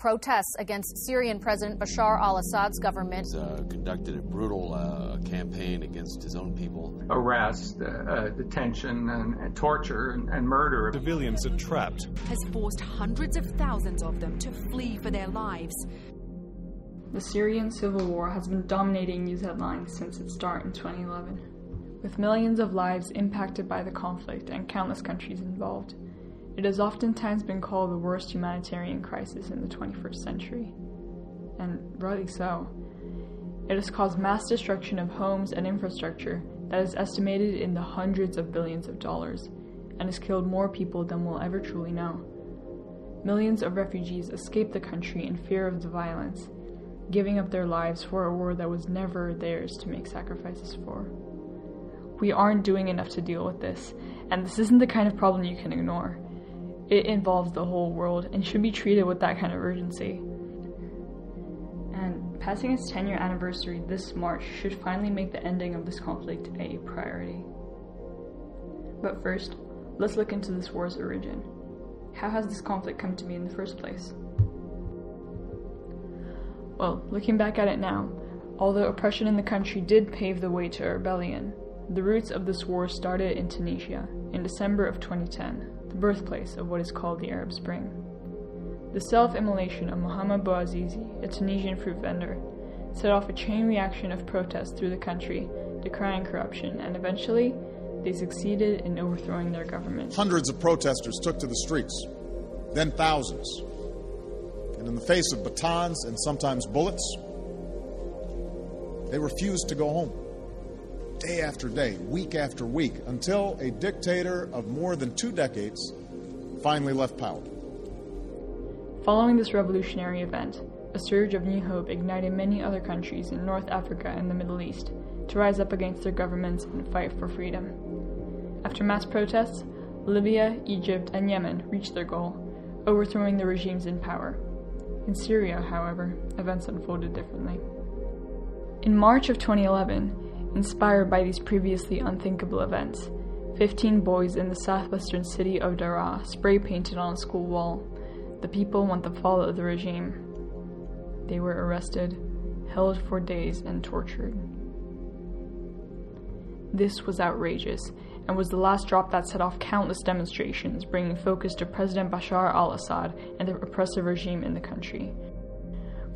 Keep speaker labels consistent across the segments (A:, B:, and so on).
A: protests against Syrian President Bashar al Assad's government.
B: Uh, conducted a brutal uh, campaign against his own people.
C: Arrest, uh, detention, and, and torture and, and, murder.
D: Civilians are trapped.
E: Has forced hundreds of thousands of them to flee for their lives.
F: The Syrian civil war has been dominating news headlines since its start in 2011, with millions of lives impacted by the conflict and countless countries involved. It has oftentimes been called the worst humanitarian crisis in the 21st century. And rightly so. It has caused mass destruction of homes and infrastructure that is estimated in the hundreds of billions of dollars and has killed more people than we'll ever truly know. Millions of refugees escaped the country in fear of the violence, giving up their lives for a war that was never theirs to make sacrifices for. We aren't doing enough to deal with this, and this isn't the kind of problem you can ignore. It involves the whole world and should be treated with that kind of urgency. And passing its 10 year anniversary this March should finally make the ending of this conflict a priority. But first, let's look into this war's origin. How has this conflict come to be in the first place? Well, looking back at it now, although oppression in the country did pave the way to a rebellion, the roots of this war started in Tunisia in December of 2010 the birthplace of what is called the Arab Spring. The self immolation of Mohamed Bouazizi, a Tunisian fruit vendor, set off a chain reaction of protests through the country, decrying corruption, and eventually, they succeeded in overthrowing their government.
G: Hundreds of protesters took to the streets, then thousands. And in the face of batons and sometimes bullets, they refused to go home day after day, week after week, until a dictator of more than two decades finally left power.
F: Following this revolutionary event, a surge of new hope ignited many other countries in North Africa and the Middle East to rise up against their governments and fight for freedom. After mass protests, Libya, Egypt, and Yemen reached their goal, overthrowing the regimes in power. In Syria, however, events unfolded differently. In March of 2011, Inspired by these previously unthinkable events, 15 boys in the southwestern city of Daraa spray painted on a school wall, The people want the fall of the regime. They were arrested, held for days, and tortured. This was outrageous and was the last drop that set off countless demonstrations, bringing focus to President Bashar al Assad and the oppressive regime in the country.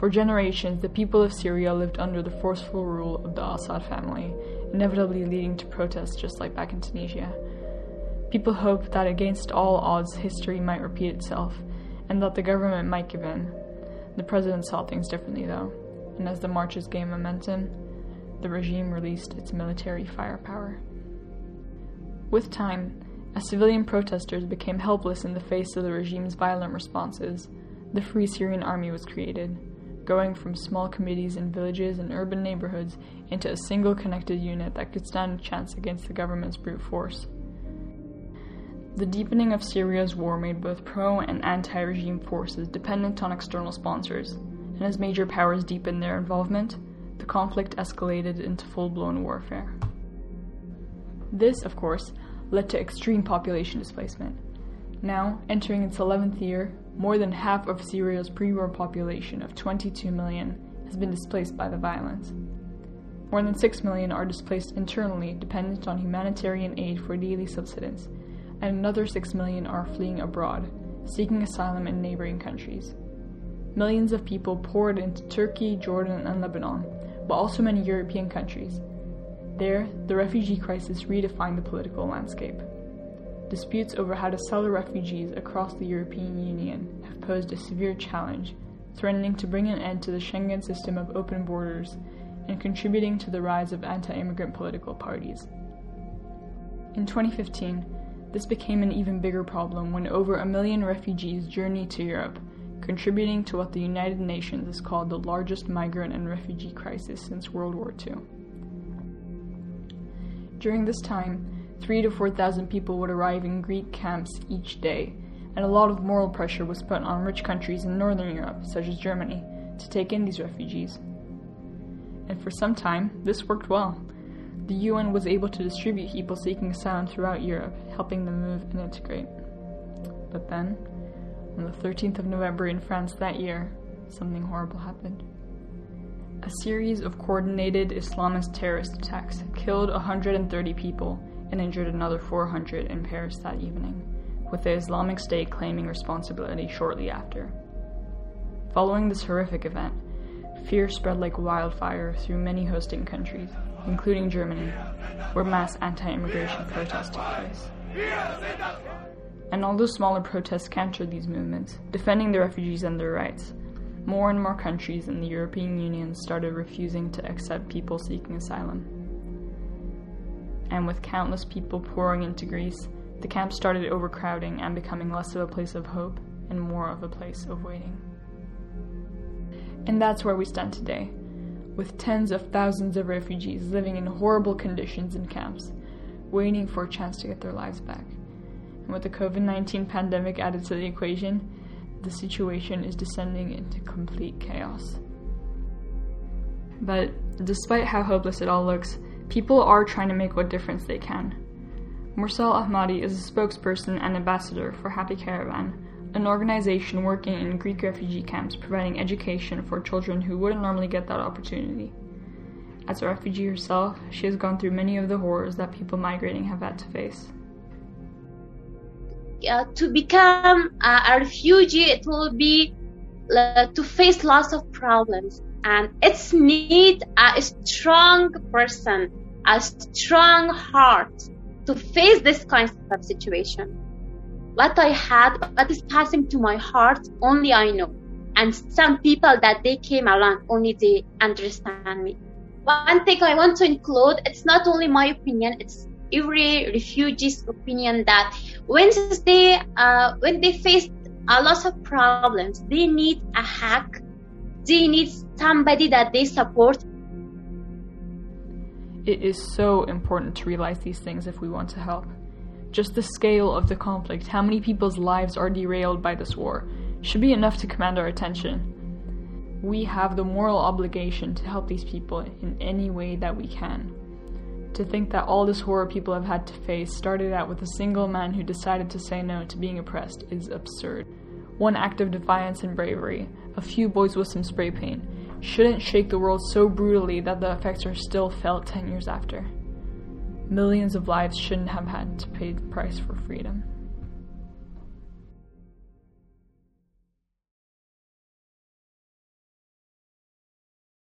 F: For generations, the people of Syria lived under the forceful rule of the Assad family, inevitably leading to protests just like back in Tunisia. People hoped that against all odds, history might repeat itself, and that the government might give in. The president saw things differently, though, and as the marches gained momentum, the regime released its military firepower. With time, as civilian protesters became helpless in the face of the regime's violent responses, the Free Syrian Army was created going from small committees in villages and urban neighborhoods into a single connected unit that could stand a chance against the government's brute force. The deepening of Syria's war made both pro and anti regime forces dependent on external sponsors, and as major powers deepened their involvement, the conflict escalated into full blown warfare. This, of course, led to extreme population displacement. Now, entering its 11th year, more than half of Syria's pre war population of 22 million has been displaced by the violence. More than 6 million are displaced internally, dependent on humanitarian aid for daily subsistence, and another 6 million are fleeing abroad, seeking asylum in neighboring countries. Millions of people poured into Turkey, Jordan, and Lebanon, but also many European countries. There, the refugee crisis redefined the political landscape. Disputes over how to settle refugees across the European Union have posed a severe challenge, threatening to bring an end to the Schengen system of open borders and contributing to the rise of anti immigrant political parties. In 2015, this became an even bigger problem when over a million refugees journeyed to Europe, contributing to what the United Nations has called the largest migrant and refugee crisis since World War II. During this time, Three to four thousand people would arrive in Greek camps each day, and a lot of moral pressure was put on rich countries in Northern Europe, such as Germany, to take in these refugees. And for some time, this worked well. The UN was able to distribute people seeking asylum throughout Europe, helping them move and integrate. But then, On the 13th of November in France that year, something horrible happened. A series of coordinated Islamist terrorist attacks killed 130 people and injured another 400 in Paris that evening, with the Islamic State claiming responsibility shortly after. Following this horrific event, fear spread like wildfire through many hosting countries, including Germany, where mass anti immigration protests took place. And although smaller protests countered these movements, defending the refugees and their rights, more and more countries in the European Union started refusing to accept people seeking asylum. And with countless people pouring into Greece, the camps started overcrowding and becoming less of a place of hope and more of a place of waiting. And that's where we stand today, with tens of thousands of refugees living in horrible conditions in camps, waiting for a chance to get their lives back. And with the COVID 19 pandemic added to the equation, the situation is descending into complete chaos. But despite how hopeless it all looks, people are trying to make what difference they can. Mursal Ahmadi is a spokesperson and ambassador for Happy Caravan, an organization working in Greek refugee camps providing education for children who wouldn't normally get that opportunity. As a refugee herself, she has gone through many of the horrors that people migrating have had to face.
D: Uh, to become uh, a refugee, it will be uh, to face lots of problems, and it's need a strong person, a strong heart to face this kind of situation what I had, what is passing to my heart, only I know. And some people that they came along, only they understand me. One thing I want to include, it's not only my opinion, it's every refugee's opinion that when they, uh, when they face a lot of problems, they need a hack. They need somebody that they support.
F: It is so important to realize these things if we want to help. Just the scale of the conflict, how many people's lives are derailed by this war, should be enough to command our attention. We have the moral obligation to help these people in any way that we can. To think that all this horror people have had to face started out with a single man who decided to say no to being oppressed is absurd. One act of defiance and bravery, a few boys with some spray paint, shouldn't shake the world so brutally that the effects are still felt 10 years after. Millions of lives shouldn't have had to pay the price for freedom.